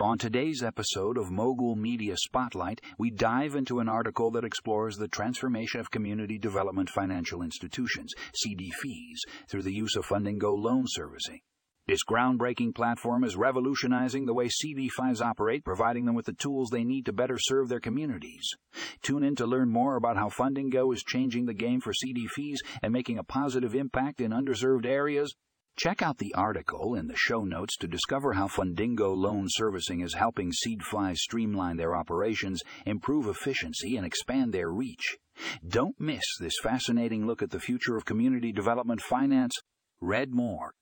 On today's episode of Mogul Media Spotlight, we dive into an article that explores the transformation of community development financial institutions, CDFIs, through the use of Fundingo loan servicing. This groundbreaking platform is revolutionizing the way CDFIs operate, providing them with the tools they need to better serve their communities. Tune in to learn more about how Fundingo is changing the game for CDFIs and making a positive impact in underserved areas. Check out the article in the show notes to discover how Fundingo Loan Servicing is helping CDFIs streamline their operations, improve efficiency, and expand their reach. Don't miss this fascinating look at the future of community development finance. Read more